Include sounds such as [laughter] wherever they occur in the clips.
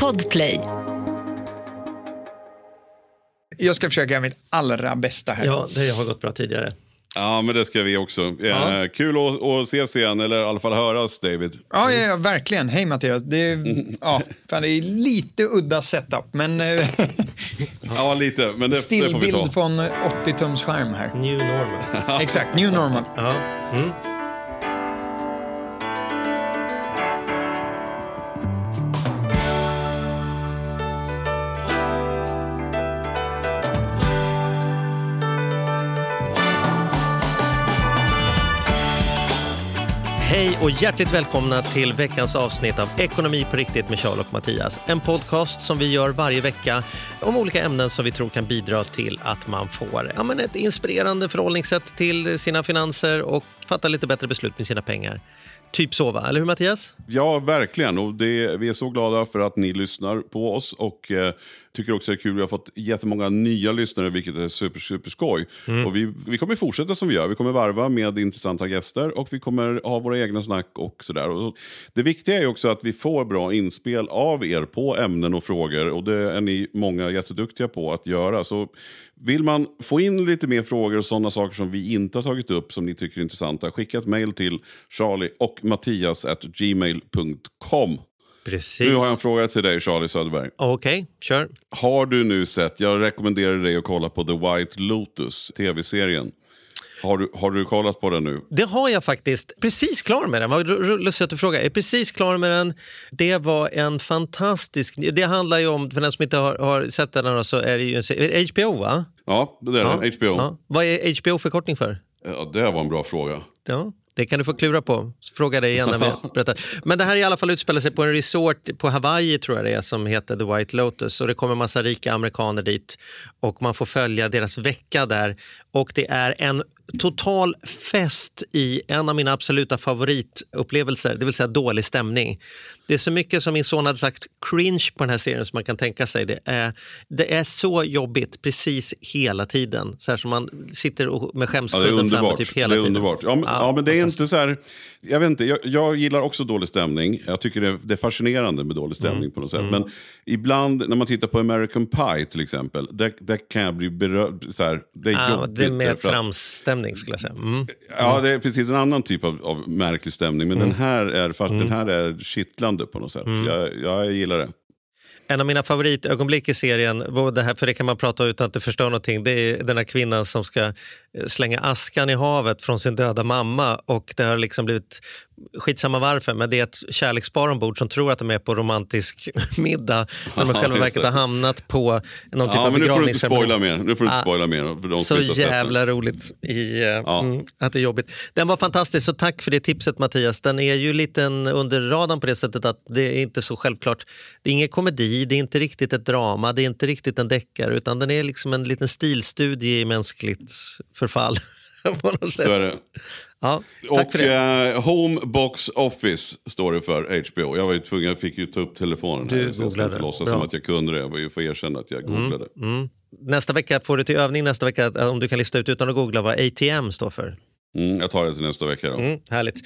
Podplay. Jag ska försöka göra mitt allra bästa här. Ja, det har gått bra tidigare. Ja, men det ska vi också. Ja. Eh, kul att, att ses igen, eller i alla fall höras, David. Ja, ja, ja, verkligen. Hej Mattias. Det är, [laughs] ja, fan, det är lite udda setup, men eh, [laughs] Ja, lite, men det, det får vi ta. stillbild på en 80-tums skärm här. New normal. Exakt, new normal. Ja. Mm. Och hjärtligt välkomna till veckans avsnitt av Ekonomi på riktigt med Charles och Mattias. En podcast som vi gör varje vecka om olika ämnen som vi tror kan bidra till att man får ja, men ett inspirerande förhållningssätt till sina finanser och fatta lite bättre beslut med sina pengar. Typ så, va? Eller hur Mattias? Ja, verkligen. Och det, vi är så glada för att ni lyssnar på oss. Och eh, tycker också det är kul. Vi har fått jättemånga nya lyssnare, vilket är super, super skoj. Och vi, vi kommer fortsätta som vi gör. Vi kommer varva med intressanta gäster och vi kommer ha våra egna snack och sådär. Och det viktiga är också att vi får bra inspel av er på ämnen och frågor. Och det är ni många jätteduktiga på att göra. Så vill man få in lite mer frågor och sådana saker som vi inte har tagit upp som ni tycker är intressanta, skicka ett mejl till charlie och mattias at gmail.com. Precis. Nu har jag en fråga till dig, Charlie Söderberg. Okej, kör. Har du nu sett, jag rekommenderar dig att kolla på The White Lotus, tv-serien. Har du, har du kollat på den nu? Det har jag faktiskt. Precis klar med den. Vad lustigt att du frågar. Jag är precis klar med den. Det var en fantastisk... Det handlar ju om, för den som inte har, har sett den så är det ju en är det HBO va? Ja, det är den. HBO. Ja. Ja. Vad är HBO-förkortning för? det var en bra fråga. Ja, det kan du få klura på. Fråga dig igen när vi [laughs] berättar. Men det här i alla fall utspelar sig på en resort på Hawaii tror jag det är som heter The White Lotus och det kommer massa rika amerikaner dit och man får följa deras vecka där och det är en total fest i en av mina absoluta favoritupplevelser, det vill säga dålig stämning. Det är så mycket som min son hade sagt cringe på den här serien som man kan tänka sig. Det är, det är så jobbigt precis hela tiden. Så här som man sitter med Ja, skämskudden framme underbart. typ hela det är tiden. underbart. Ja, men, ja, men det är inte så här... Jag vet inte, jag, jag gillar också dålig stämning. Jag tycker det, det är fascinerande med dålig stämning Mm. på något sätt. Men ibland när man tittar på American Pie till exempel, där, där kan jag bli berörd. Så här, det är Ja, jobbigt. det är mer därför tramsstämning skulle jag säga. Mm. Ja, det är precis en annan typ av, av märklig stämning. Men den, här är, fast den här är kittlande på något sätt. Jag, jag gillar det. En av mina favoritögonblick i serien, det här, för det kan man prata utan att det förstör någonting, det är den här kvinnan som ska eh, slänga askan i havet från sin döda mamma och det har liksom blivit skitsamma varför, men det är ett kärlekspar ombord som tror att de är på romantisk [laughs] middag när de Ja, själva verket har hamnat på någon typ Ja, av men nu får du inte begravningsceremoni. spoila mer. Nu får du inte Ah, spoila mer. Som Så jävla roligt i, eh, mm, att det är jobbigt. Den var fantastisk, så tack för det tipset Mattias. Den är ju lite under radarn på det sättet att det är inte så självklart. Det är ingen komedi, det är inte riktigt ett drama, det är inte riktigt en deckare utan den är liksom en liten stilstudie i mänskligt förfall. [laughs] på något sätt. Så är det. Ja, Och eh, Home Box Office står det för HBO. Jag var ju tvungen, jag fick ju ta upp telefonen. Du här, så jag ska inte låtsas Bra. som att jag kunde det. Jag var ju får erkänna att jag googlade. Nästa vecka får du till övning nästa vecka att- om du kan lista ut utan att googla vad ATM står för. Mm, jag tar det till nästa vecka då. Mm, härligt.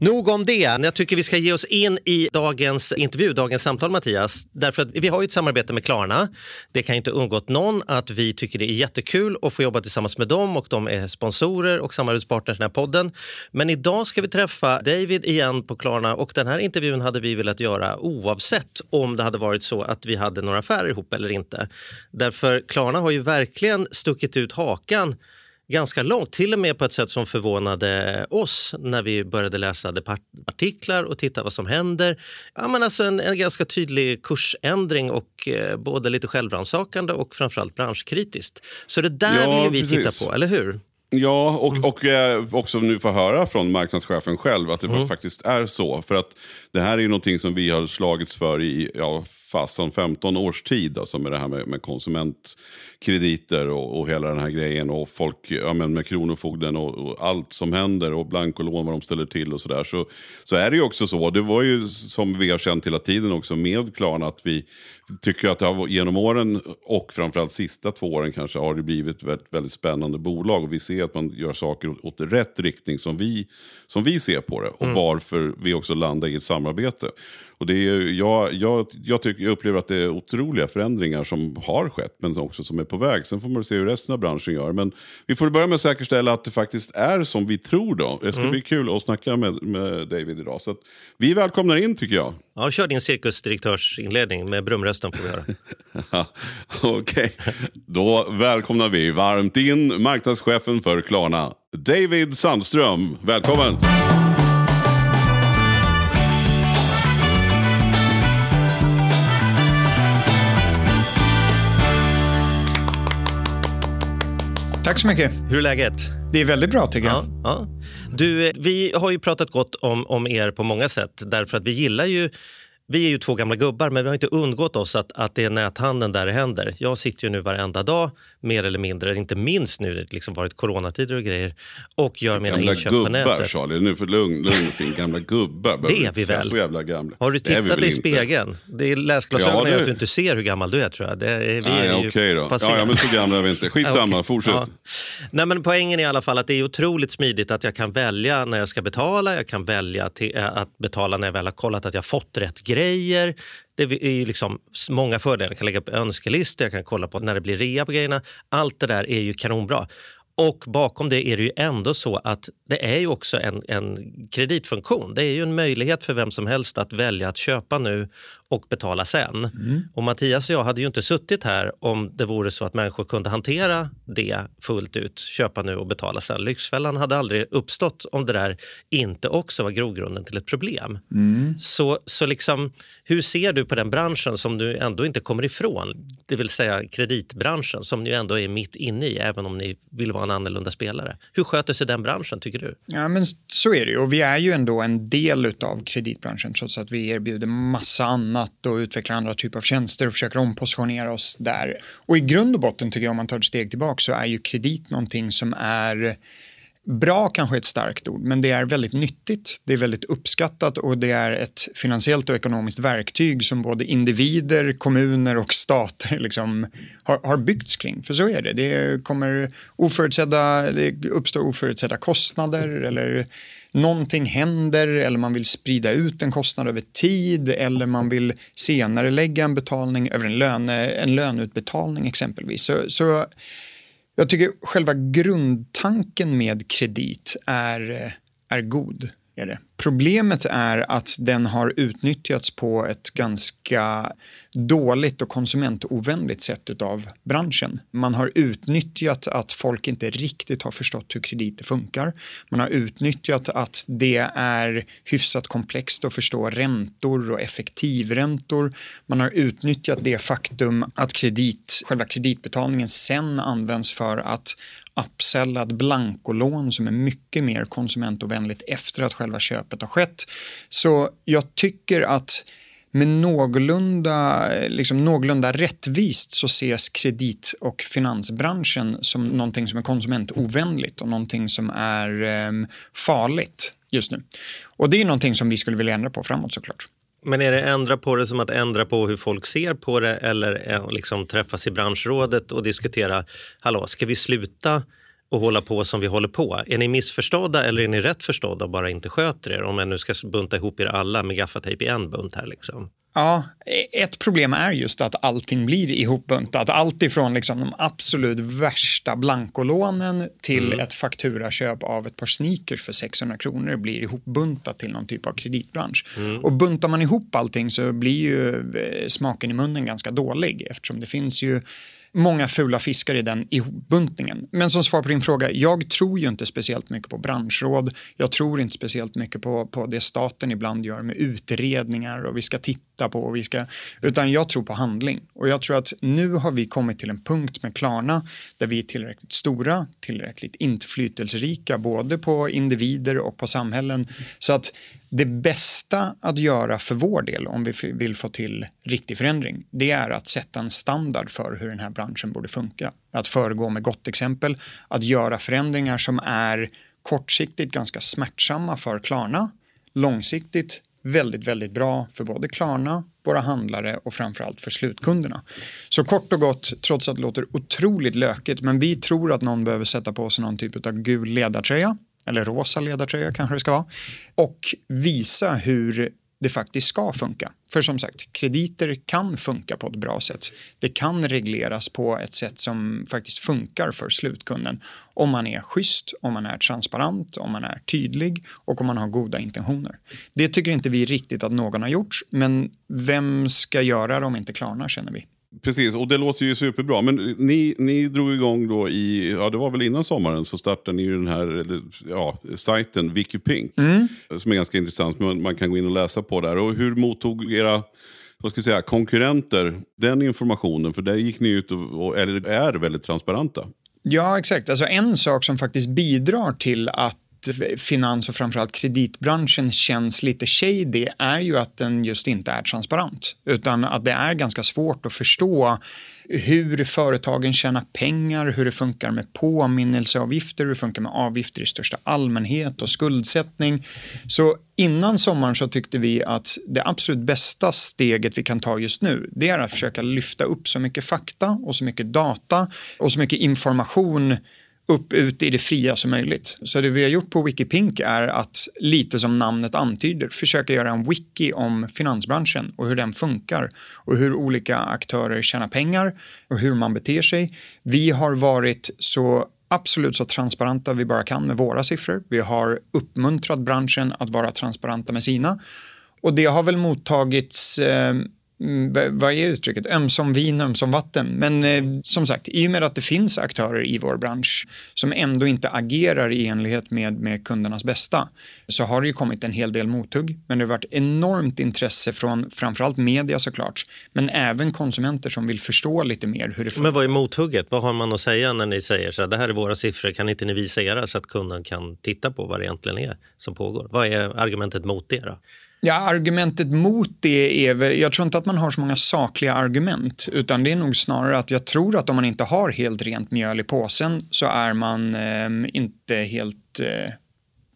Nog om det. Jag tycker vi ska ge oss in i dagens intervju, dagens samtal Mattias. Därför att vi har ju ett samarbete med Klarna. Det kan inte undgått någon att vi tycker det är jättekul att få jobba tillsammans med dem och de är sponsorer och samarbetspartners i den här podden. Men idag ska vi träffa David igen på Klarna och den här intervjun hade vi velat göra oavsett om det hade varit så att vi hade några affärer ihop eller inte. Därför Klarna har ju verkligen stuckit ut hakan ganska långt, till och med på ett sätt som förvånade oss när vi började läsa artiklar och titta vad som händer. Ja, men alltså en, en ganska tydlig kursändring och eh, både lite självrannsakande och framförallt branschkritiskt. Så det där Ja, vill vi precis. titta på, eller hur? Ja, och, Mm. och eh, också nu få höra från marknadschefen själv att det Mm. faktiskt är så. För att det här är ju någonting som vi har slagits för i ja, fasen 15 års tid. Alltså med det här med, med konsumentkrediter och, och hela den här grejen. Och folk ja, men med Kronofogden och, och allt som händer och blankolån vad de ställer till och sådär. Så, så är det ju också så. Det var ju som vi har känt hela tiden också med Klarna att vi tycker att det har, genom åren och framförallt sista två åren kanske har det blivit ett väldigt, spännande bolag. Och vi ser att man gör saker åt, åt rätt riktning som vi, som vi ser på det. Och varför vi också landar i ett samarbete. Och det är, jag, jag, jag, tycker, jag upplever att det är otroliga förändringar som har skett, men också som är på väg. Sen får man se hur resten av branschen gör. Men vi får börja med att säkerställa att det faktiskt är som vi tror då. Det ska mm. bli kul att snacka med, med David idag. Så vi välkomnar in tycker jag. Ja, kör din cirkusdirektörsinledning med brumrösten får vi höra. [laughs] Okej, okay. då välkomnar vi varmt in marknadschefen för Klarna, David Sandström. Välkommen! Tack så mycket. Hur är läget? Det är väldigt bra tycker jag. Ja, Du, vi har ju pratat gott om, om er på många sätt därför att vi gillar ju vi är ju två gamla gubbar, men vi har inte undgått oss att, att det är näthandeln där det händer. Jag sitter ju nu varenda dag, mer eller mindre, inte minst nu det liksom varit coronatider och grejer, och gör mina gamla inköp på nätet. Gamla gubbar, Charlie. Nu för lugn, lugn fin. Gamla gubbar. Det är vi väl? Så jävla gamla. Har du tittat i spegeln? Det är läsglasögonen ja, det... att du inte ser hur gammal du är, tror jag. Det är, vi Nej, är ju okej då. Ja, ja, men så gamla är vi inte. [laughs] Skitsamma, okay. fortsätt. Ja. Nej, men poängen är i alla fall att det är otroligt smidigt att jag kan välja när jag ska betala. Jag kan välja till, äh, att betala när jag väl har kollat att jag fått rätt grejer. Det är liksom många fördelar. Jag kan lägga upp önskelistor, jag kan kolla på när det blir rea på grejerna. Allt det där är ju kanonbra. Och bakom det är det ju ändå så att det är ju också en, en kreditfunktion. Det är ju en möjlighet för vem som helst att välja att köpa nu och betala sen. Mm. Och Mattias och jag hade ju inte suttit här om det vore så att människor kunde hantera det fullt ut, köpa nu och betala sen. Lyxfällan hade aldrig uppstått om det där inte också var grogrunden till ett problem. Mm. Så, så liksom, hur ser du på den branschen som du ändå inte kommer ifrån? Det vill säga kreditbranschen som ni ändå är mitt inne i, även om ni vill vara en annorlunda spelare. Hur sköter sig den branschen tycker du? Ja, men så är det ju. Och vi är ju ändå en del av kreditbranschen trots att vi erbjuder massa annat annat och utvecklar andra typer av tjänster och försöker ompositionera oss där. Och i grund och botten tycker jag om man tar ett steg tillbaka så är ju kredit någonting som är Bra kanske är ett starkt ord, men det är väldigt nyttigt, det är väldigt uppskattat och det är ett finansiellt och ekonomiskt verktyg som både individer, kommuner och stater [laughs] liksom har, har byggts kring. För så är det. Det, kommer oförutsedda, det uppstår oförutsedda kostnader eller någonting händer eller man vill sprida ut en kostnad över tid eller man vill senare lägga en betalning över en, löne, en löneutbetalning exempelvis. Så, så jag tycker själva grundtanken med kredit är, eh, är god är det. Problemet är att den har utnyttjats på ett ganska dåligt och konsumentovänligt sätt av branschen. Man har utnyttjat att folk inte riktigt har förstått hur krediter funkar. Man har utnyttjat att det är hyfsat komplext att förstå räntor och effektivräntor. Man har utnyttjat det faktum att kredit, själva kreditbetalningen sen används för att uppsällat blankolån som är mycket mer konsumentovänligt efter att själva köpet har skett. Så jag tycker att med någorlunda, liksom någorlunda rättvist så ses kredit och finansbranschen som någonting som är konsumentovänligt och någonting som är eh, farligt just nu. Och det är någonting som vi skulle vilja ändra på framåt såklart. Men är det ändra på det som att ändra på hur folk ser på det eller eh, liksom träffas i branschrådet och diskutera, hallå, ska vi sluta och hålla på som vi håller på? Är ni missförstådda eller är ni rätt förstådda och bara inte sköter er? Om jag nu ska bunta ihop er alla med gaffatejp i en bunt här liksom. Ja, ett problem är just att allting blir ihopbuntat. Allt ifrån liksom de absolut värsta blankolånen till mm. ett fakturaköp av ett par sneakers för 600 kronor blir ihopbuntat till någon typ av kreditbransch. Mm. Och buntar man ihop allting så blir ju eh, smaken i munnen ganska dålig eftersom det finns ju många fula fiskar i den ihopbuntningen. Men som svar på din fråga, jag tror ju inte speciellt mycket på branschråd. Jag tror inte speciellt mycket på, på det staten ibland gör med utredningar och vi ska titta på och vi ska, utan jag tror på handling. Och jag tror att nu har vi kommit till en punkt med Klarna där vi är tillräckligt stora, tillräckligt inflytelserika både på individer och på samhällen. Så att det bästa att göra för vår del om vi vill få till riktig förändring, det är att sätta en standard för hur den här branschen borde funka. Att föregå med gott exempel, att göra förändringar som är kortsiktigt ganska smärtsamma för Klarna, långsiktigt väldigt, väldigt bra för både Klarna, våra handlare och framförallt för slutkunderna. Så kort och gott, trots att det låter otroligt lökigt, men vi tror att någon behöver sätta på sig någon typ av gul ledartröja eller rosa ledartröja kanske det ska vara, och visa hur det faktiskt ska funka. För som sagt, krediter kan funka på ett bra sätt. Det kan regleras på ett sätt som faktiskt funkar för slutkunden. Om man är schysst, om man är transparent, om man är tydlig och om man har goda intentioner. Det tycker inte vi riktigt att någon har gjort, men vem ska göra det om inte Klarna känner vi. Precis, och det låter ju superbra. Men ni, ni drog igång då i, ja det var väl innan sommaren, så startade ni ju den här ja, sajten Wikipink. Mm. Som är ganska intressant, men man kan gå in och läsa på där. Och hur mottog era vad ska jag säga, konkurrenter den informationen? För där gick ni ut och, och eller är väldigt transparenta. Ja, exakt. Alltså en sak som faktiskt bidrar till att finans och framförallt kreditbranschen känns lite shady är ju att den just inte är transparent. Utan att det är ganska svårt att förstå hur företagen tjänar pengar, hur det funkar med påminnelseavgifter, hur det funkar med avgifter i största allmänhet och skuldsättning. Så innan sommaren så tyckte vi att det absolut bästa steget vi kan ta just nu, det är att försöka lyfta upp så mycket fakta och så mycket data och så mycket information upp ut i det fria som möjligt. Så det vi har gjort på Wikipink är att, lite som namnet antyder, försöka göra en wiki om finansbranschen och hur den funkar och hur olika aktörer tjänar pengar och hur man beter sig. Vi har varit så absolut så transparenta vi bara kan med våra siffror. Vi har uppmuntrat branschen att vara transparenta med sina och det har väl mottagits eh, vad är uttrycket? Ömsom vin, ömsom vatten. Men eh, som sagt, i och med att det finns aktörer i vår bransch som ändå inte agerar i enlighet med, med kundernas bästa så har det ju kommit en hel del mothugg. Men det har varit enormt intresse från framförallt media såklart, men även konsumenter som vill förstå lite mer hur det funkar. Men vad är mothugget? Vad har man att säga när ni säger så här, det här är våra siffror, kan inte ni visa era så att kunden kan titta på vad det egentligen är som pågår? Vad är argumentet mot det då? Ja, argumentet mot det är väl, jag tror inte att man har så många sakliga argument, utan det är nog snarare att jag tror att om man inte har helt rent mjöl i påsen så är man eh, inte helt eh,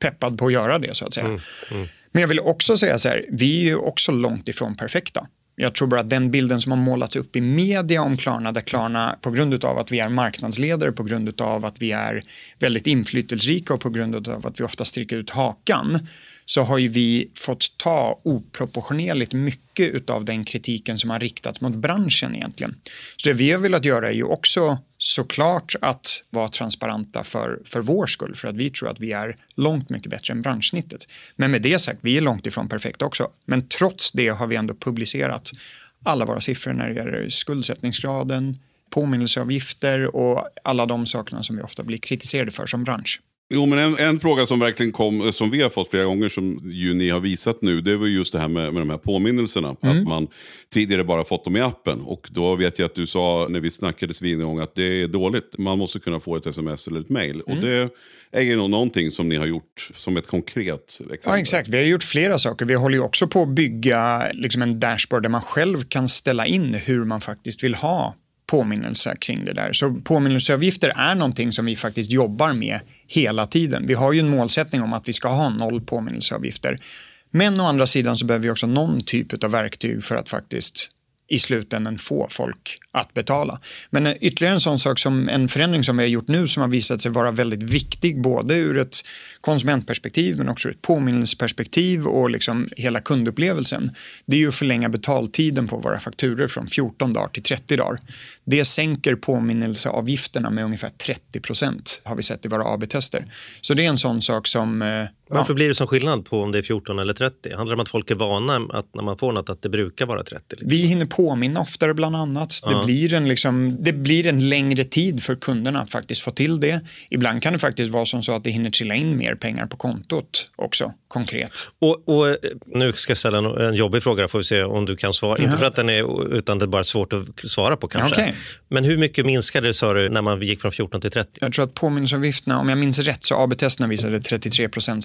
peppad på att göra det så att säga. Mm, mm. Men jag vill också säga så här, vi är ju också långt ifrån perfekta. Jag tror bara att den bilden som har målats upp i media om Klarna, där Klarna på grund av att vi är marknadsledare, på grund av att vi är väldigt inflytelserika och på grund av att vi ofta sträcker ut hakan, så har ju vi fått ta oproportionerligt mycket av den kritiken som har riktats mot branschen egentligen. Så det vi har velat göra är ju också såklart att vara transparenta för, för vår skull, för att vi tror att vi är långt mycket bättre än branschsnittet. Men med det sagt, vi är långt ifrån perfekta också. Men trots det har vi ändå publicerat alla våra siffror när det gäller skuldsättningsgraden, påminnelseavgifter och alla de sakerna som vi ofta blir kritiserade för som bransch. Jo, men en, en, fråga som verkligen kom, som vi har fått flera gånger, som ju ni har visat nu, det var just det här med, med de här påminnelserna. Mm. Att man tidigare bara fått dem i appen. Och då vet jag att du sa, när vi snackades vid en gång, att det är dåligt. Man måste kunna få ett sms eller ett mail. Mm. Och det är ju nog någonting som ni har gjort som ett konkret exempel. Ja, exakt. Vi har gjort flera saker. Vi håller ju också på att bygga liksom en dashboard där man själv kan ställa in hur man faktiskt vill ha påminnelse kring det där. Så påminnelseavgifter är någonting som vi faktiskt jobbar med hela tiden. Vi har ju en målsättning om att vi ska ha noll påminnelseavgifter. Men å andra sidan så behöver vi också någon typ av verktyg för att faktiskt i slutändan få folk att betala. Men eh, ytterligare en sån sak som en förändring som vi har gjort nu som har visat sig vara väldigt viktig både ur ett konsumentperspektiv men också ur ett påminnelseperspektiv och liksom hela kundupplevelsen. Det är ju att förlänga betaltiden på våra fakturer från 14 dagar till 30 dagar. Det sänker påminnelseavgifterna med ungefär 30 procent har vi sett i våra AB-tester. Så det är en sån sak som eh, varför blir det som skillnad på om det är 14 eller 30? Handlar det om att folk är vana att när man får något att det brukar vara 30? Liksom? Vi hinner påminna oftare bland annat. Ja. Det, blir en liksom, det blir en längre tid för kunderna att faktiskt få till det. Ibland kan det faktiskt vara som så att det hinner trilla in mer pengar på kontot också, konkret. Och, och eh, nu ska jag ställa en jobbig fråga, får vi se om du kan svara. Mm. Inte för att den är, utan det är bara svårt att svara på kanske. Okay. Men hur mycket minskade det sa du när man gick från 14 till 30? Jag tror att påminnelseavgifterna, om jag minns rätt så AB-testerna visade 33 procent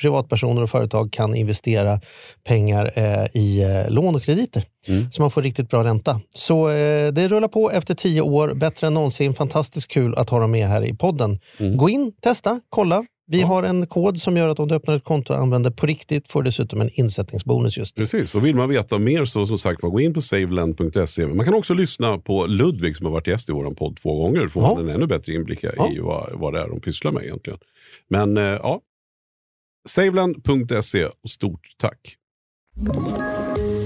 privatpersoner och företag kan investera pengar eh, i eh, lån och krediter. Så man får riktigt bra ränta. Så eh, det rullar på efter tio år, bättre än någonsin. Fantastiskt kul att ha dem med här i podden. Gå in, testa, kolla. Vi har en kod som gör att om du öppnar ett konto och använder på riktigt får du dessutom en insättningsbonus just nu. Precis, och vill man veta mer så som sagt gå in på saveland.se. Man kan också lyssna på Ludvig som har varit gäst i vår podd två gånger. Då får Ja. man en ännu bättre inblick i Ja. vad, vad det är de pysslar med egentligen. Men eh, ja, saveland.se och stort tack.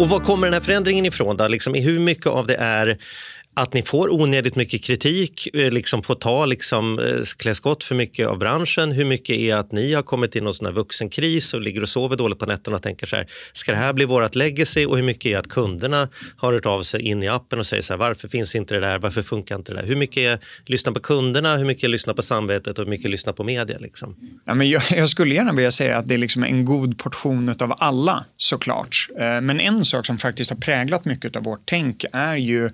Och var kommer den här förändringen ifrån? Då? Liksom, hur mycket av det är att ni får onödigt mycket kritik, eh, liksom får ta liksom, eh, klä skott för mycket av branschen? Hur mycket är att ni har kommit in i någon sån vuxenkris och ligger och sover dåligt på nätterna och tänker så här, ska det här bli vårt legacy? Och hur mycket är att kunderna har hört av sig in i appen och säger så här, varför finns inte det där? Varför funkar inte det där? Hur mycket är lyssna på kunderna? Hur mycket är lyssna på samvetet och hur mycket är lyssna på media? Liksom? Ja, men jag, jag skulle gärna vilja säga att det är liksom en god portion av alla såklart. Eh, men en sak som faktiskt har präglat mycket av vårt tänk är ju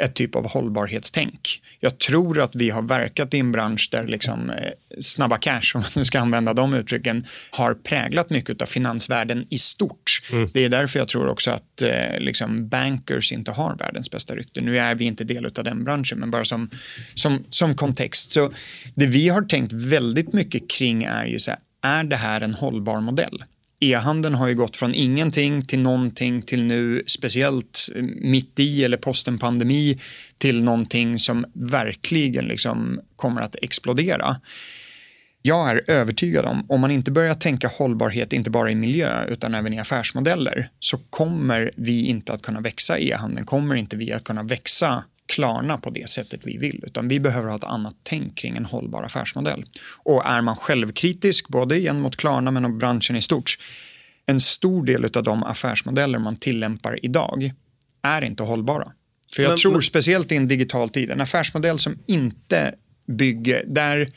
ett typ av hållbarhetstänk. Jag tror att vi har verkat i en bransch där liksom, eh, snabba cash, om man nu ska använda de uttrycken, har präglat mycket av finansvärlden i stort. Det är därför jag tror också att eh, liksom bankers inte har världens bästa rykte. Nu är vi inte del av den branschen, men bara som, som, som kontext. Så det vi har tänkt väldigt mycket kring är ju så här, är det här en hållbar modell? E-handeln har ju gått från ingenting till någonting till nu, speciellt eh, mitt i eller post en pandemi, till någonting som verkligen liksom kommer att explodera. Jag är övertygad om, om man inte börjar tänka hållbarhet inte bara i miljö utan även i affärsmodeller så kommer vi inte att kunna växa i e-handeln, kommer inte vi att kunna växa Klarna på det sättet vi vill, utan vi behöver ha ett annat tänk kring en hållbar affärsmodell. Och är man självkritisk, både gentemot Klarna men och branschen i stort, en stor del av de affärsmodeller man tillämpar idag är inte hållbara. För jag Men- tror men- speciellt i en digital tid, en affärsmodell som inte bygger, där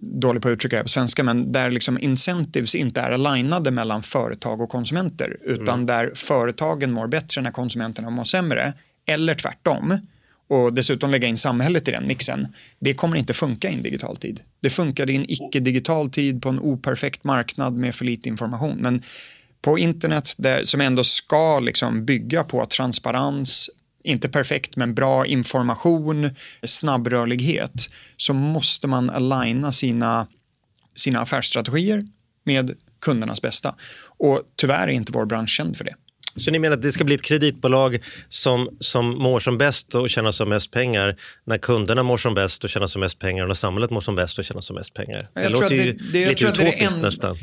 dålig på att uttrycka det på svenska, men där liksom incentives inte är alignade mellan företag och konsumenter, utan där företagen mår bättre när konsumenterna mår sämre, eller tvärtom. Och dessutom lägga in samhället i den mixen. Det kommer inte funka i en digital tid. Det funkade i en icke-digital tid på en operfekt marknad med för lite information. Men på internet där, som ändå ska liksom bygga på transparens, inte perfekt men bra information, snabbrörlighet, så måste man aligna sina, sina affärsstrategier med kundernas bästa. Och tyvärr är inte vår bransch känd för det. Så ni menar att det ska bli ett kreditbolag som, som mår som bäst och tjänar som mest pengar när kunderna mår som bäst och tjänar som mest pengar och när samhället mår som bäst och tjänar som mest pengar? Det Jag tror låter ju det- det- lite att det utopiskt en- nästan.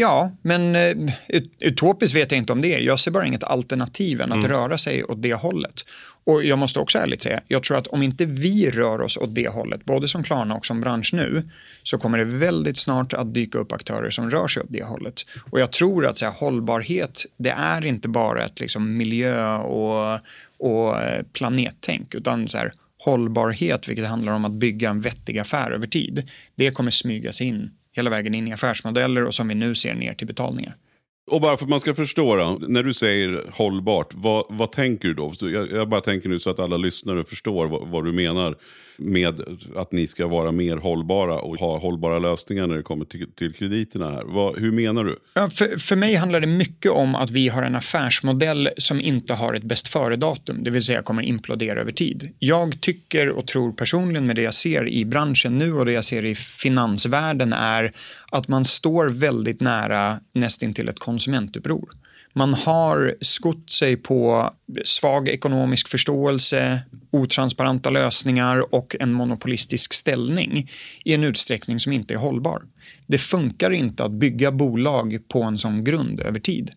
Ja, men eh, ut- utopiskt vet jag inte om det är. Jag ser bara inget alternativ än att röra sig åt det hållet. Och jag måste också ärligt säga, jag tror att om inte vi rör oss åt det hållet, både som Klarna och som bransch nu, så kommer det väldigt snart att dyka upp aktörer som rör sig åt det hållet. Och jag tror att så här, hållbarhet, det är inte bara ett liksom, miljö och, och eh, planettänk, utan så här, hållbarhet, vilket handlar om att bygga en vettig affär över tid, det kommer smyga sig in hela vägen in i affärsmodeller och som vi nu ser ner till betalningar. Och bara för att man ska förstå då, när du säger hållbart, vad, vad tänker du då? Jag, jag bara tänker nu så att alla lyssnare förstår vad, vad du menar med att ni ska vara mer hållbara och ha hållbara lösningar när det kommer till, till krediterna här. Vad, hur menar du? Ja, för, för mig handlar det mycket om att vi har en affärsmodell som inte har ett bäst före-datum, det vill säga kommer implodera över tid. Jag tycker och tror personligen med det jag ser i branschen nu och det jag ser i finansvärlden är att man står väldigt nära nästintill ett konsumentuppror. Man har skott sig på svag ekonomisk förståelse, otransparenta lösningar och en monopolistisk ställning i en utsträckning som inte är hållbar. Det funkar inte att bygga bolag på en sån grund över tid.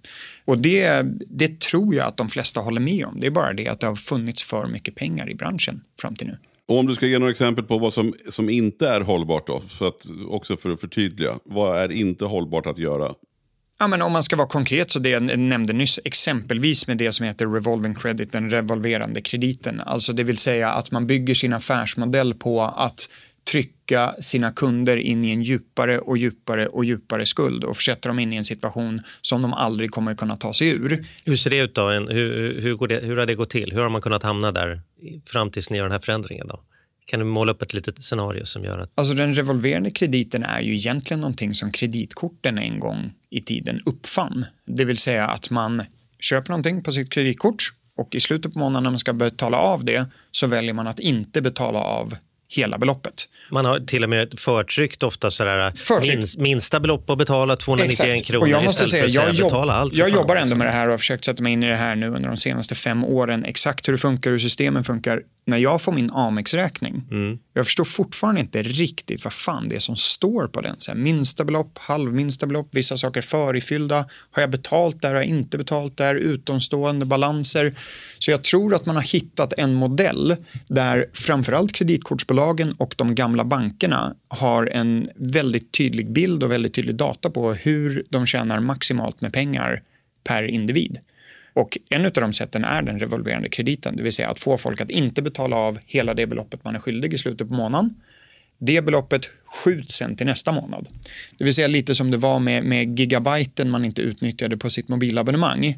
Och det, det tror jag att de flesta håller med om. Det är bara det att det har funnits för mycket pengar i branschen fram till nu. Och om du ska ge några exempel på vad som, som inte är hållbart då, för att, också för att förtydliga. Vad är inte hållbart att göra? Ja, men om man ska vara konkret så det jag nämnde nyss, exempelvis med det som heter revolving credit, den revolverande krediten. Alltså det vill säga att man bygger sin affärsmodell på att trycka sina kunder in i en djupare och djupare och djupare skuld och försätta dem in i en situation som de aldrig kommer kunna ta sig ur. Hur ser det ut då? Hur, hur, det, hur har det gått till? Hur har man kunnat hamna där fram tills ni gör den här förändringen? Då? Kan du måla upp ett litet scenario som gör att... Alltså den revolverande krediten är ju egentligen någonting som kreditkorten en gång i tiden uppfann. Det vill säga att man köper någonting på sitt kreditkort och i slutet på månaden när man ska betala av det så väljer man att inte betala av hela beloppet. Man har till och med förtryckt ofta sådär Förtryckt. minst, minsta belopp att betala 291 kronor Och jag måste säga, jag, jobb, betala allt. jag jobbar ändå liksom. med det här och har försökt sätta mig in i det här nu under de senaste fem åren. Exakt hur det funkar, hur systemen funkar. När jag får min Amex-räkning, Mm. jag förstår fortfarande inte riktigt vad fan det är som står på den. Så här, minsta belopp, halvminsta belopp, vissa saker förifyllda. Har jag betalt där, har jag inte betalt där, utomstående balanser. Så jag tror att man har hittat en modell där framförallt kreditkortsbolagen och de gamla bankerna har en väldigt tydlig bild och väldigt tydlig data på hur de tjänar maximalt med pengar per individ. Och en av de sätten är den revolverande krediten, det vill säga att få folk att inte betala av hela det beloppet man är skyldig i slutet på månaden. Det beloppet skjuts sen till nästa månad. Det vill säga lite som det var med, med gigabyten man inte utnyttjade på sitt mobilabonnemang,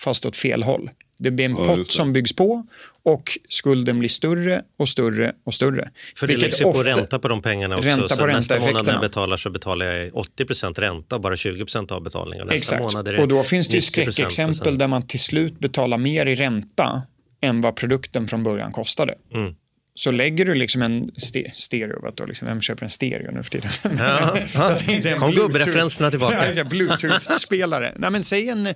fast åt fel håll. Det blir en Ja, pott som byggs på och skulden blir större och större och större. För det läggs ju på ränta på de pengarna också. Ränta så på nästa månad när jag betalar så betalar jag 80 ränta och bara 20 avbetalning. Och nästa Exakt. månad är det Och då finns det ju 90% skräckexempel där man till slut betalar mer i ränta än vad produkten från början kostade. Mm. Så lägger du liksom en ste stereo, du, liksom, vem köper en stereo nu för tiden? Ja. Jag [laughs] Kom gubbreferenserna tillbaka. Ja, Bluetooth-spelare. Nej, men säg, en, eh,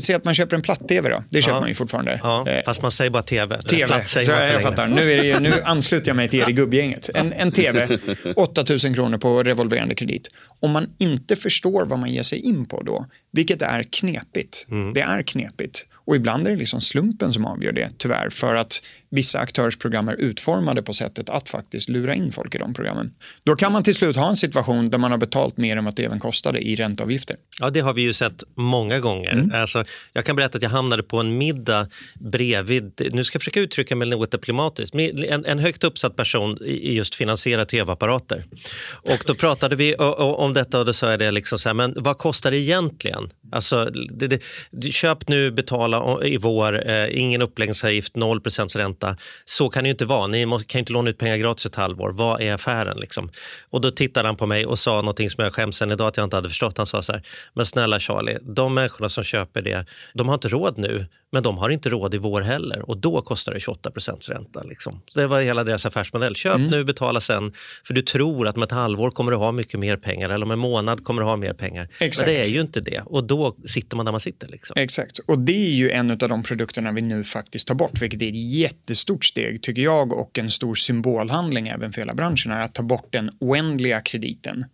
säg att man köper en platt-tv då. Det köper Ja. man ju fortfarande. Ja, Eh, fast man säger bara tv. TV, säger så jag längre. fattar. Nu, är det, nu ansluter jag mig till er i gubbgänget. En, en TV, 8000 kronor på revolverande kredit. Om man inte förstår vad man ger sig in på då, vilket är knepigt. Mm. Det är knepigt. Och ibland är det liksom slumpen som avgör det, tyvärr. För att vissa aktörsprogram är utformade på sättet att faktiskt lura in folk i de programmen. Då kan man till slut ha en situation där man har betalt mer än vad tvn kostade i ränteavgifter. Ja, det har vi ju sett många gånger. Mm. Alltså, jag kan berätta att jag hamnade på en middag bredvid, nu ska jag försöka uttrycka mig något diplomatiskt, en, en högt uppsatt person i just finansiera tv-apparater. Och då pratade vi om detta och då sa jag det liksom så här, men vad kostar det egentligen? Alltså, det, det, köp nu, betala i vår, eh, ingen uppläggningsavgift, 0% ränta. Så kan det ju inte vara. Ni må, kan ju inte låna ut pengar gratis ett halvår. Vad är affären? Liksom? Och då tittade han på mig och sa någonting som jag skäms än idag att jag inte hade förstått. Han sa så här, men snälla Charlie, de människorna som köper det, de har inte råd nu, men de har inte råd i vår heller. Och då kostar det 28% ränta. Liksom. Det var hela deras affärsmodell. Köp nu, betala sen. För du tror att om ett halvår kommer du ha mycket mer pengar eller om en månad kommer du ha mer pengar. Exakt. Men det är ju inte det. Och då sitter man där man sitter. Liksom. Exakt, och det är ju en av de produkterna vi nu faktiskt tar bort, vilket är ett jättestort steg tycker jag och en stor symbolhandling även för hela branschen är att ta bort den oändliga krediten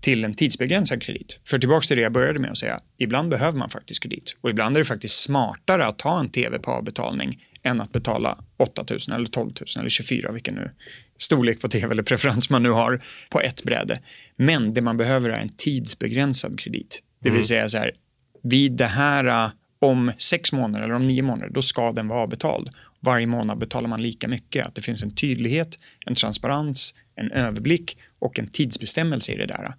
till en tidsbegränsad kredit. För tillbaka till det jag började med att säga, ibland behöver man faktiskt kredit och ibland är det faktiskt smartare att ta en tv på avbetalning än att betala 8 000 eller 12 000 eller 24 vilken nu storlek på tv eller preferens man nu har på ett bräde. Men det man behöver är en tidsbegränsad kredit. Det vill säga så här, vid det här äh, om sex månader eller om nio månader, då ska den vara avbetald. Varje månad betalar man lika mycket. Att det finns en tydlighet, en transparens, en överblick och en tidsbestämmelse i det där.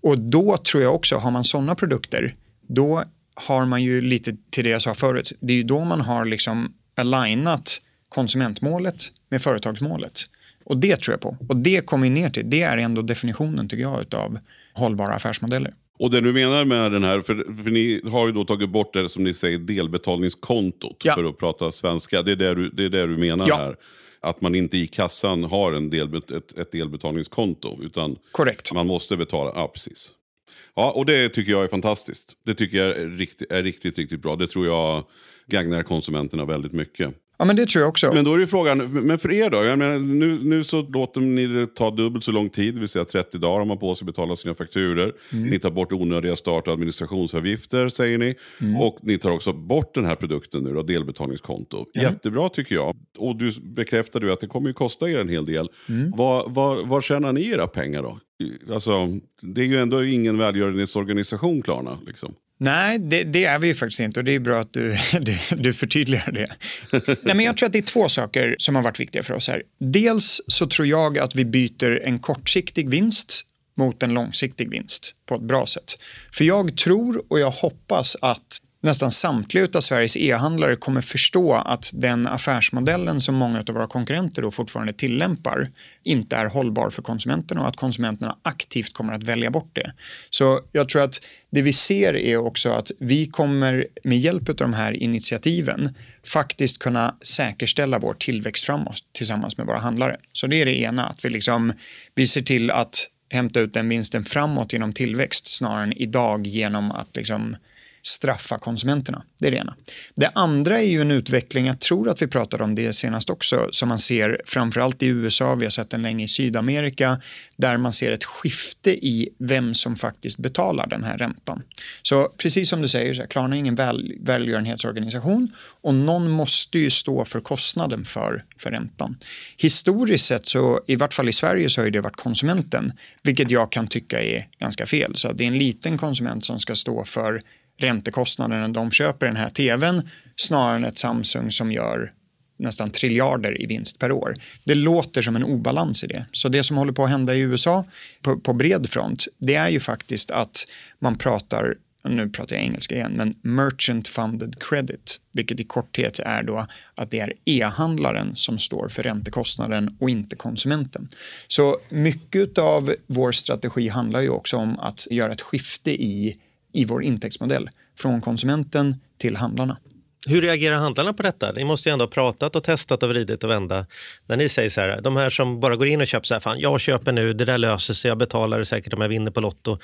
Och då tror jag också, har man sådana produkter, då har man ju lite till det jag sa förut, det är ju då man har liksom alignat konsumentmålet med företagsmålet. Och det tror jag på. Och det kommer ner till, det är ändå definitionen tycker jag av hållbara affärsmodeller. Och det du menar med den här, för, för ni har ju då tagit bort det som ni säger delbetalningskontot Ja. för att prata svenska. Det är det du, det är det du menar Ja. här? Att man inte i kassan har en del, ett, ett delbetalningskonto utan Korrekt. man måste betala. Ja, precis. Ja, och det tycker jag är fantastiskt. Det tycker jag är riktigt, är riktigt, riktigt bra. Det tror jag gagnar konsumenterna väldigt mycket. Ja, men det tror jag också. Men då är ju frågan, men för er då? Jag menar, nu, nu så låter ni det ta dubbelt så lång tid, det vill säga 30 dagar har man på sig att betala sina fakturer. Ni tar bort onödiga start och administrationsavgifter säger ni. Och ni tar också bort den här produkten nu då, delbetalningskonto. Jättebra tycker jag. Och du bekräftar du att det kommer ju kosta er en hel del. Var, var, var tjänar ni era pengar då? Alltså, det är ju ändå ingen välgörenhetsorganisation Klarna. Liksom. Nej, det, det är vi ju faktiskt inte och det är bra att du, [laughs] du, du förtydligar det. Nej, men jag tror att det är två saker som har varit viktiga för oss här. Dels så tror jag att vi byter en kortsiktig vinst mot en långsiktig vinst på ett bra sätt. För jag tror och jag hoppas att nästan samtliga av Sveriges e-handlare kommer förstå att den affärsmodellen som många av våra konkurrenter då fortfarande tillämpar inte är hållbar för konsumenterna och att konsumenterna aktivt kommer att välja bort det. Så jag tror att det vi ser är också att vi kommer med hjälp av de här initiativen faktiskt kunna säkerställa vår tillväxt framåt tillsammans med våra handlare. Så det är det ena, att vi, liksom, vi ser till att hämta ut den vinsten framåt genom tillväxt snarare än idag genom att liksom straffa konsumenterna. Det är det ena. Det andra är ju en utveckling, jag tror att vi pratade om det senast också, som man ser framförallt i USA, vi har sett den länge i Sydamerika, där man ser ett skifte i vem som faktiskt betalar den här räntan. Så precis som du säger, så här, Klarna är ingen väl, välgörenhetsorganisation och någon måste ju stå för kostnaden för, för räntan. Historiskt sett, så i vart fall i Sverige, så har ju det varit konsumenten, vilket jag kan tycka är ganska fel. Så det är en liten konsument som ska stå för räntekostnaderna när de köper den här tvn snarare än ett Samsung som gör nästan triljarder i vinst per år. Det låter som en obalans i det. Så det som håller på att hända i USA på, på bred front, det är ju faktiskt att man pratar nu pratar jag engelska igen, men merchant funded credit, vilket i korthet är då att det är e-handlaren som står för räntekostnaden och inte konsumenten. Så mycket av vår strategi handlar ju också om att göra ett skifte i i vår intäktsmodell från konsumenten till handlarna. Hur reagerar handlarna på detta? Ni måste ju ändå ha pratat och testat och vridit och vända. När ni säger så här, de här som bara går in och köper så här, fan jag köper nu, det där löser sig, jag betalar det säkert om jag vinner på Lotto.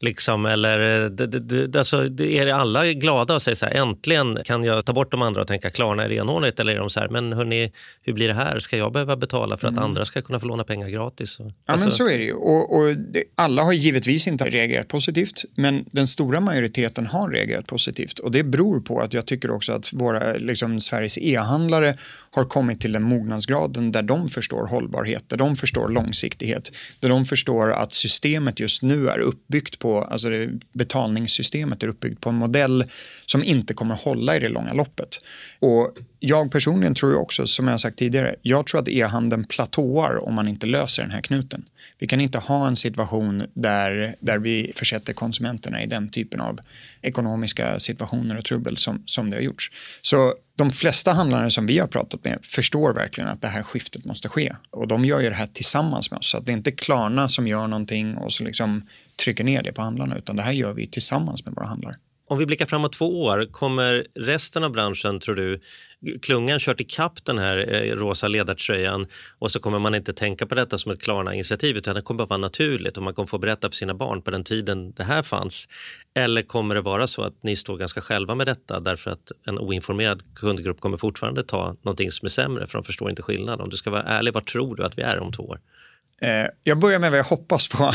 Liksom, eller, det, det, det, alltså, är alla glada och säger så här, äntligen kan jag ta bort de andra och tänka Klarna är renhårigt? Eller är de så här, men hörni, hur blir det här? Ska jag behöva betala för att andra ska kunna få låna pengar gratis? Ja, alltså, men så är det ju. Och, och det, alla har givetvis inte reagerat positivt, men den stora majoriteten har reagerat positivt. Och det beror på att jag tycker också att att våra, liksom, Sveriges e-handlare har kommit till den mognadsgraden där de förstår hållbarhet, där de förstår långsiktighet, där de förstår att systemet just nu är uppbyggt på, alltså det, betalningssystemet är uppbyggt på en modell som inte kommer hålla i det långa loppet. Och jag personligen tror ju också, som jag har sagt tidigare, jag tror att e-handeln platåar om man inte löser den här knuten. Vi kan inte ha en situation där, där vi försätter konsumenterna i den typen av ekonomiska situationer och trubbel som, som det har gjorts. Så de flesta handlare som vi har pratat med förstår verkligen att det här skiftet måste ske. Och de gör ju det här tillsammans med oss. Så att det är inte Klarna som gör någonting och så liksom trycker ner det på handlarna, utan det här gör vi tillsammans med våra handlare. Om vi blickar framåt två år, kommer resten av branschen, tror du, klungan kört ikapp den här eh, rosa ledartröjan och så kommer man inte tänka på detta som ett Klarna-initiativ utan det kommer att vara naturligt och man kommer få berätta för sina barn på den tiden det här fanns. Eller kommer det vara så att ni står ganska själva med detta därför att en oinformerad kundgrupp kommer fortfarande ta någonting som är sämre för de förstår inte skillnaden. Om du ska vara ärlig, vad tror du att vi är om två år? Eh, jag börjar med vad jag hoppas på. [laughs]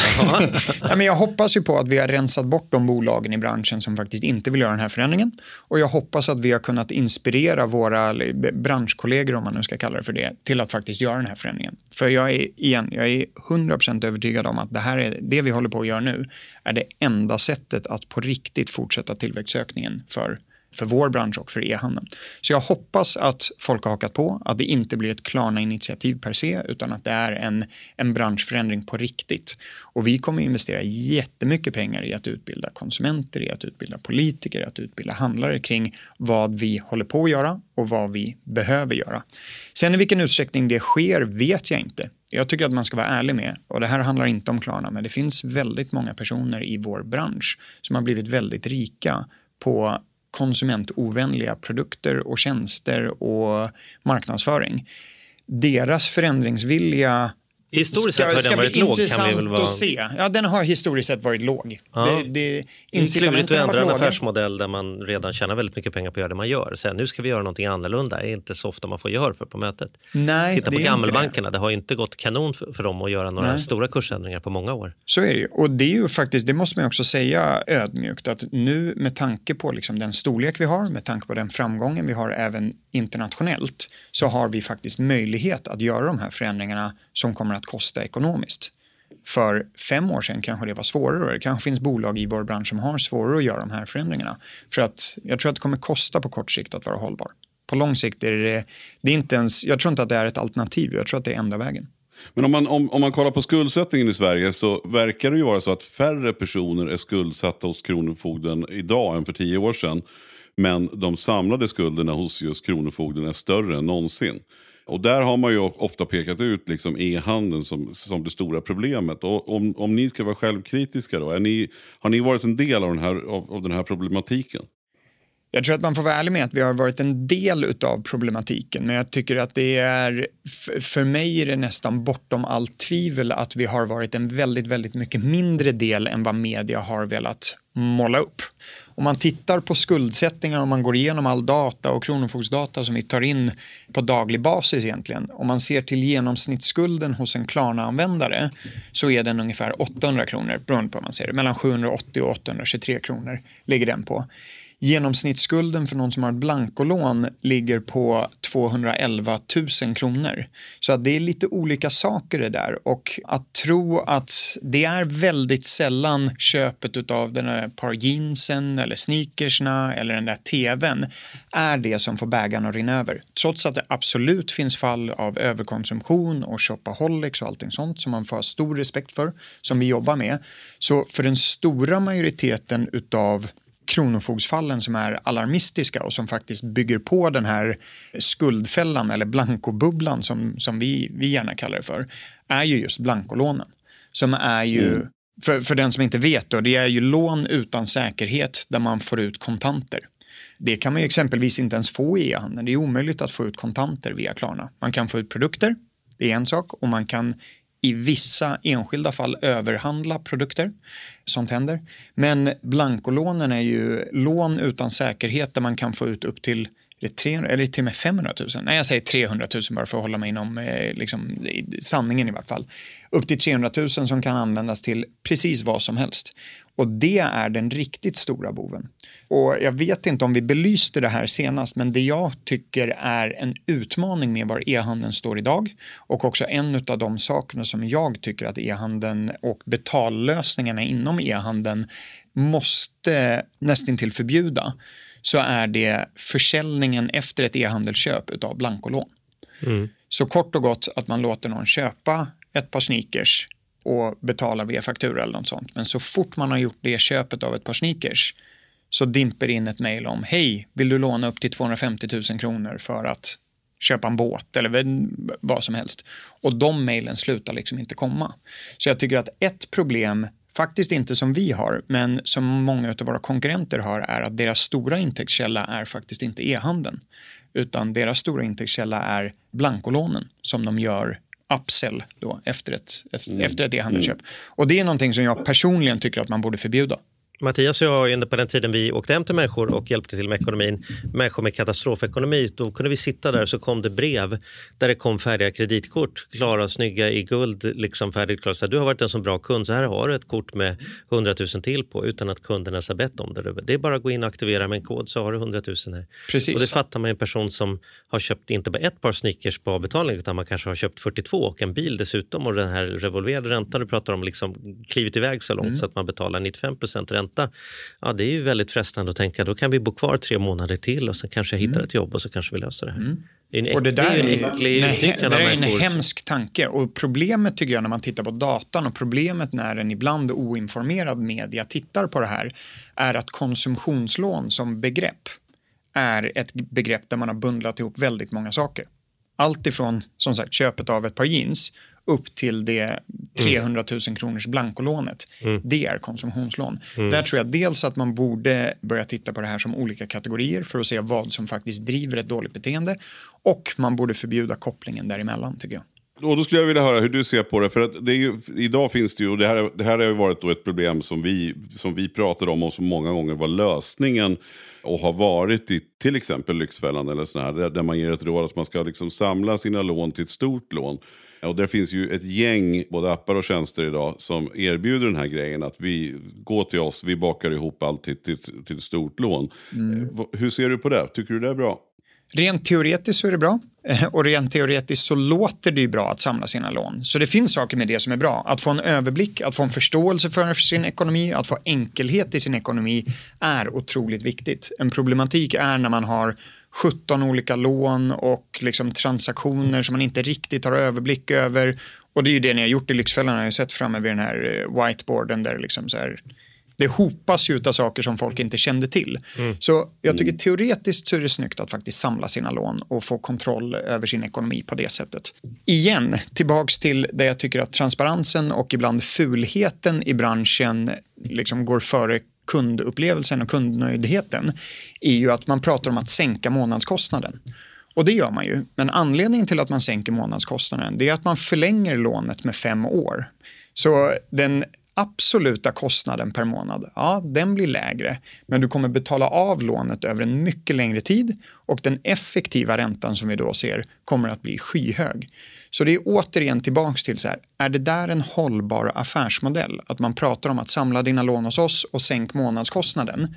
ja, men jag hoppas ju på att vi har rensat bort de bolagen i branschen som faktiskt inte vill göra den här förändringen. Och jag hoppas att vi har kunnat inspirera våra branschkollegor, om man nu ska kalla det för det, till att faktiskt göra den här förändringen. För jag är, igen, jag är 100% övertygad om att det här är, det vi håller på att göra nu är det enda sättet att på riktigt fortsätta tillväxtökningen för för vår bransch och för e-handeln. Så jag hoppas att folk har hakat på, att det inte blir ett Klarna-initiativ per se, utan att det är en, en branschförändring på riktigt. Och vi kommer investera jättemycket pengar i att utbilda konsumenter, i att utbilda politiker, i att utbilda handlare kring vad vi håller på att göra och vad vi behöver göra. Sen i vilken utsträckning det sker vet jag inte. Jag tycker att man ska vara ärlig med, och det här handlar inte om Klarna, men det finns väldigt många personer i vår bransch som har blivit väldigt rika på konsumentovänliga produkter och tjänster och marknadsföring. Deras förändringsvilja Historiskt sett har den varit låg. Kan vi väl vara... att se. Ja, den har historiskt sett varit låg. Ja. Det, det, Det är klurigt att har ändra en låga. affärsmodell där man redan tjänar väldigt mycket pengar på att göra det man gör. Sen, nu ska vi göra någonting annorlunda. Det är inte så ofta man får gehör för på mötet. Nej, Titta det på gammelbankerna. Det. har ju inte gått kanon för, för dem att göra några Nej. stora kursändringar på många år. Så är det ju. Och det är ju faktiskt, det måste man också säga ödmjukt, att nu med tanke på liksom den storlek vi har, med tanke på den framgången vi har även internationellt, så har vi faktiskt möjlighet att göra de här förändringarna som kommer att att kosta ekonomiskt. För fem år sedan kanske det var svårare det kanske finns bolag i vår bransch som har svårare att göra de här förändringarna. För att jag tror att det kommer kosta på kort sikt att vara hållbar. På lång sikt är det, det är inte ens, jag tror inte att det är ett alternativ, jag tror att det är enda vägen. Men om man, om, om man kollar på skuldsättningen i Sverige så verkar det ju vara så att färre personer är skuldsatta hos Kronofogden idag än för tio år sedan. Men de samlade skulderna hos just Kronofogden är större än någonsin. Och där har man ju ofta pekat ut liksom e-handeln som, som det stora problemet. Och om, om ni ska vara självkritiska då, är ni, har ni varit en del av den, här, av, av den här problematiken? Jag tror att man får vara ärlig med att vi har varit en del av problematiken, men jag tycker att det är, för mig är det nästan bortom allt tvivel att vi har varit en väldigt, väldigt mycket mindre del än vad media har velat måla upp. Om man tittar på skuldsättningar, om man går igenom all data och kronofogdsdata som vi tar in på daglig basis egentligen, om man ser till genomsnittsskulden hos en Klarna-användare så är den ungefär 800 kronor, beroende på hur man ser det, mellan 780 och 823 kronor ligger den på. Genomsnittsskulden för någon som har ett blankolån ligger på 211 000 kronor. Så att det är lite olika saker det där och att tro att det är väldigt sällan köpet av den där par jeansen eller sneakersna eller den där tvn är det som får bägaren att rinna över. Trots att det absolut finns fall av överkonsumtion och shopaholics och allting sånt som man får ha stor respekt för, som vi jobbar med. Så för den stora majoriteten utav kronofogdsfallen som är alarmistiska och som faktiskt bygger på den här skuldfällan eller blankobubblan som, som vi, vi gärna kallar det för, är ju just blankolånen. Som är ju, för, för den som inte vet då, det är ju lån utan säkerhet där man får ut kontanter. Det kan man ju exempelvis inte ens få i e-handeln. Det är omöjligt att få ut kontanter via Klarna. Man kan få ut produkter, det är en sak, och man kan i vissa enskilda fall överhandla produkter. Sånt händer. Men blankolånen är ju lån utan säkerhet där man kan få ut upp till är det 300, eller till och med 500 000. Nej, jag säger 300 000 bara för att hålla mig inom eh, liksom, sanningen i vart fall. Upp till 300 000 som kan användas till precis vad som helst. Och det är den riktigt stora boven. Och jag vet inte om vi belyste det här senast, men det jag tycker är en utmaning med var e-handeln står idag och också en av de sakerna som jag tycker att e-handeln och betallösningarna inom e-handeln måste nästintill förbjuda så är det försäljningen efter ett e-handelsköp av blankolån. Så kort och gott att man låter någon köpa ett par sneakers och betala via faktura eller något sånt. Men så fort man har gjort det köpet av ett par sneakers så dimper in ett mejl om hej, vill du låna upp till 250 000 kronor för att köpa en båt eller vad- vad som helst. Och de mejlen slutar liksom inte komma. Så jag tycker att ett problem, faktiskt inte som vi har, men som många av våra konkurrenter har, är att deras stora intäktskälla är faktiskt inte e-handeln. Utan deras stora intäktskälla är blankolånen som de gör upsell då efter ett, ett, efter ett e-handelsköp. Och det är någonting som jag personligen tycker att man borde förbjuda. Mattias och jag, under på den tiden vi åkte hem till människor och hjälpte till med ekonomin, människor med katastrofekonomi, då kunde vi sitta där så kom det brev där det kom färdiga kreditkort, klara, snygga i guld, liksom färdigt klart. Så här, du har varit en så bra kund, så här har du ett kort med 100 000 till på utan att kunden ens har bett om det. Det är bara att gå in och aktivera med en kod så har du 100 000 här. Precis. Och det fattar man en person som har köpt inte bara ett par sneakers på avbetalning utan man kanske har köpt 42 och en bil dessutom och den här revolverade räntan du pratar om liksom klivit iväg så långt så att man betalar 95 ränta ränta. Ja, det är ju väldigt frestande att tänka då kan vi bo kvar tre månader till och sen kanske jag hittar ett jobb och så kanske vi löser det här. Det är en, Och det där är äcklig nej, det där är en hemsk tanke. Och problemet tycker jag när man tittar på datan och problemet när en ibland oinformerad media tittar på det här är att konsumtionslån som begrepp är ett begrepp där man har bundlat ihop väldigt många saker. Allt ifrån som sagt köpet av ett par jeans upp till det 300 000 kronors blankolånet. Det är konsumtionslån. Där tror jag dels att man borde börja titta på det här som olika kategorier för att se vad som faktiskt driver ett dåligt beteende. Och man borde förbjuda kopplingen däremellan tycker jag. Och då skulle jag vilja höra hur du ser på det. För att det är ju, idag finns det ju, och det här, det här har ju varit då ett problem som vi, som vi pratade om och som många gånger var lösningen och har varit i till exempel Lyxfällan eller sådär, där, där man ger ett råd att man ska liksom samla sina lån till ett stort lån. Och där finns ju ett gäng, både appar och tjänster idag, som erbjuder den här grejen att vi går till oss, vi bakar ihop allt till, till, till stort lån. Eh, vad- Hur ser du på det? Tycker du det är bra? Rent teoretiskt så är det bra Eh, Eh, och rent teoretiskt så låter det ju bra att samla sina lån. Så det finns saker med det som är bra. Att få en överblick, att få en förståelse för sin ekonomi, att få enkelhet i sin ekonomi är otroligt viktigt. En problematik är när man har 17 olika lån och liksom transaktioner som man inte riktigt har överblick över. Och det är ju det ni har gjort i Lyxfällan, har jag sett framme vid den här eh, whiteboarden där liksom så här det hopas ju av saker som folk inte kände till. Så jag tycker teoretiskt så är det snyggt att faktiskt samla sina lån och få kontroll över sin ekonomi på det sättet. Igen, tillbaks till det jag tycker att transparensen och ibland fulheten i branschen liksom går före kundupplevelsen och kundnöjdheten är ju att man pratar om att sänka månadskostnaden. Och det gör man ju. Men anledningen till att man sänker månadskostnaden det är att man förlänger lånet med fem år. Så den absoluta kostnaden per månad, ja, den blir lägre. Men du kommer betala av lånet över en mycket längre tid och den effektiva räntan som vi då ser kommer att bli skyhög. Så det är återigen tillbaks till så här, är det där en hållbar affärsmodell? Att man pratar om att samla dina lån hos oss och sänk månadskostnaden.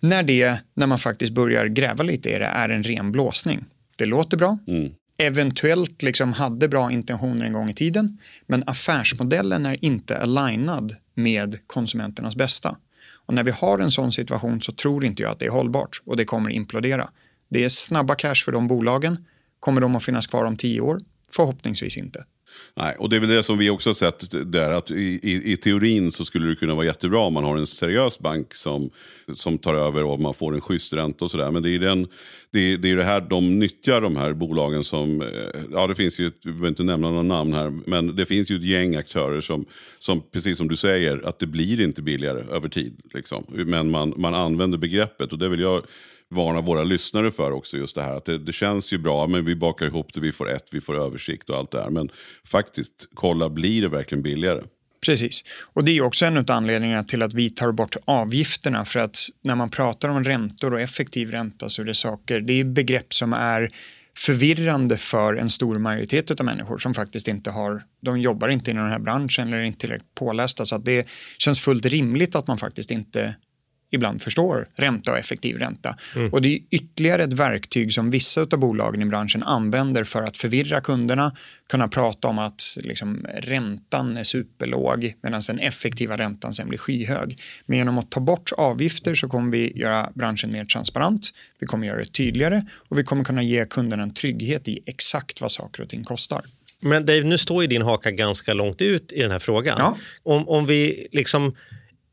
När det, när man faktiskt börjar gräva lite i det, är en ren blåsning. Det låter bra, mm eventuellt liksom hade bra intentioner en gång i tiden, men affärsmodellen är inte alignad med konsumenternas bästa. Och när vi har en sån situation så tror inte jag att det är hållbart och det kommer implodera. Det är snabba cash för de bolagen. Kommer de att finnas kvar om tio år? Förhoppningsvis inte. Nej, och det är väl det som vi också har sett där, att i, i, i teorin så skulle det kunna vara jättebra om man har en seriös bank som, som tar över och man får en schysst ränta och sådär. Men det är, den, det, är, det är det här de nyttjar, de här bolagen som, eh, ja det finns ju, ett, vi behöver inte nämna några namn här, men det finns ju ett gäng aktörer som, som precis som du säger, att det blir inte billigare över tid. Liksom. Men man, man använder begreppet och det vill jag varna våra lyssnare för också. just Det här att det, det känns ju bra, men vi bakar ihop det, vi får ett, vi får översikt och allt det här. Men faktiskt, kolla, blir det verkligen billigare? Precis. Och det är också en av anledningarna till att vi tar bort avgifterna. För att när man pratar om räntor och effektiv ränta så är det saker, det är begrepp som är förvirrande för en stor majoritet av människor som faktiskt inte har, de jobbar inte inom den här branschen eller är inte tillräckligt pålästa. Så att det känns fullt rimligt att man faktiskt inte ibland förstår ränta och effektiv ränta. Och det är ytterligare ett verktyg som vissa av bolagen i branschen använder för att förvirra kunderna, kunna prata om att liksom, räntan är superlåg medan den effektiva räntan sen blir skyhög. Men genom att ta bort avgifter så kommer vi göra branschen mer transparent, vi kommer göra det tydligare och vi kommer kunna ge kunderna en trygghet i exakt vad saker och ting kostar. Men Dave, nu står ju din haka ganska långt ut i den här frågan. Ja. Om, om vi liksom,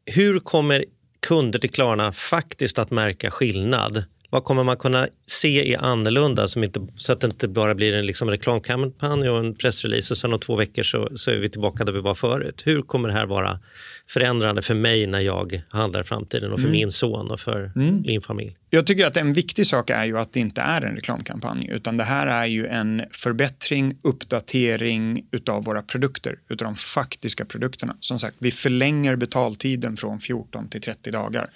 hur kommer kunder till Klarna faktiskt att märka skillnad? Vad kommer man kunna se är annorlunda som inte, så att det inte bara blir en liksom reklamkampanj och en pressrelease och sen om två veckor så, så är vi tillbaka där vi var förut. Hur kommer det här vara förändrande för mig när jag handlar i framtiden och för min son och för min familj? Jag tycker att en viktig sak är ju att det inte är en reklamkampanj utan det här är ju en förbättring, uppdatering utav våra produkter, utav de faktiska produkterna. Som sagt, vi förlänger betaltiden från 14 till 30 dagar.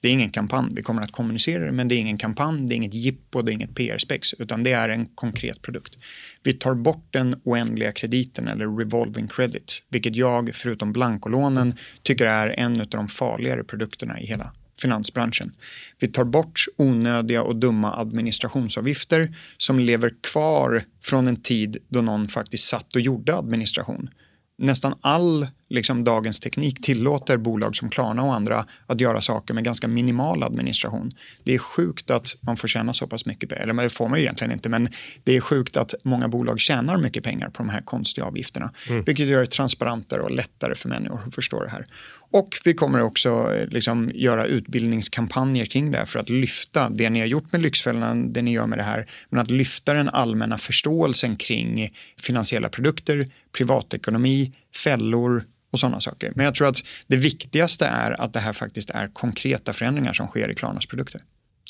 Det är ingen kampanj, vi kommer att kommunicera det, men det är ingen kampanj, det är inget jippo, det är inget PR-spex, utan det är en konkret produkt. Vi tar bort den oändliga krediten eller revolving credit, vilket jag, förutom blankolånen, tycker är en av de farligare produkterna i hela finansbranschen. Vi tar bort onödiga och dumma administrationsavgifter som lever kvar från en tid då någon faktiskt satt och gjorde administration. Nästan all liksom dagens teknik tillåter bolag som Klarna och andra att göra saker med ganska minimal administration. Det är sjukt att man får tjäna så pass mycket, eller det får man ju egentligen inte, men det är sjukt att många bolag tjänar mycket pengar på de här konstiga avgifterna, mm. vilket gör det transparentare och lättare för människor att förstå det här. Och vi kommer också eh, liksom göra utbildningskampanjer kring det här för att lyfta det ni har gjort med Lyxfällan, det ni gör med det här, men att lyfta den allmänna förståelsen kring finansiella produkter, privatekonomi, fällor och sådana saker. Men jag tror att det viktigaste är att det här faktiskt är konkreta förändringar som sker i Klarnas produkter.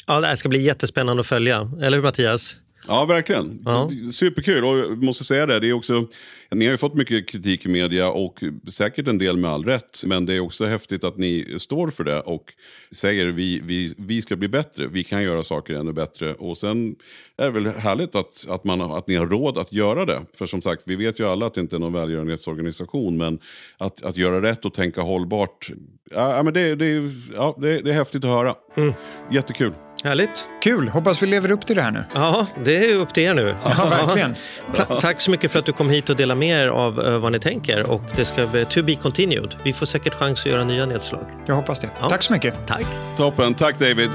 Ja, det här ska bli jättespännande att följa. Eller hur Mattias? Ja, verkligen. Ja. Superkul. Och jag måste säga det, det är också, ni har ju fått mycket kritik i media och säkert en del med all rätt. Men det är också häftigt att ni står för det och säger vi, vi, vi ska bli bättre, vi kan göra saker ännu bättre. Och sen är det väl härligt att, att, man, att ni har råd att göra det. För som sagt, vi vet ju alla att det inte är någon välgörenhetsorganisation. Men att, att göra rätt och tänka hållbart, ja, men det, det, ja, det, det är häftigt att höra. Mm. Jättekul. Härligt. Kul, hoppas vi lever upp till det här nu. Ja, det är upp till er nu. Ja, verkligen. Ta [laughs] tack så mycket för att du kom hit och delade med er av uh, vad ni tänker. Och det ska bli to be continued. Vi får säkert chans att göra nya nedslag. Jag hoppas det. Ja. Tack så mycket. Tack. Toppen. Tack David.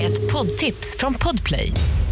Ett poddtips från Podplay.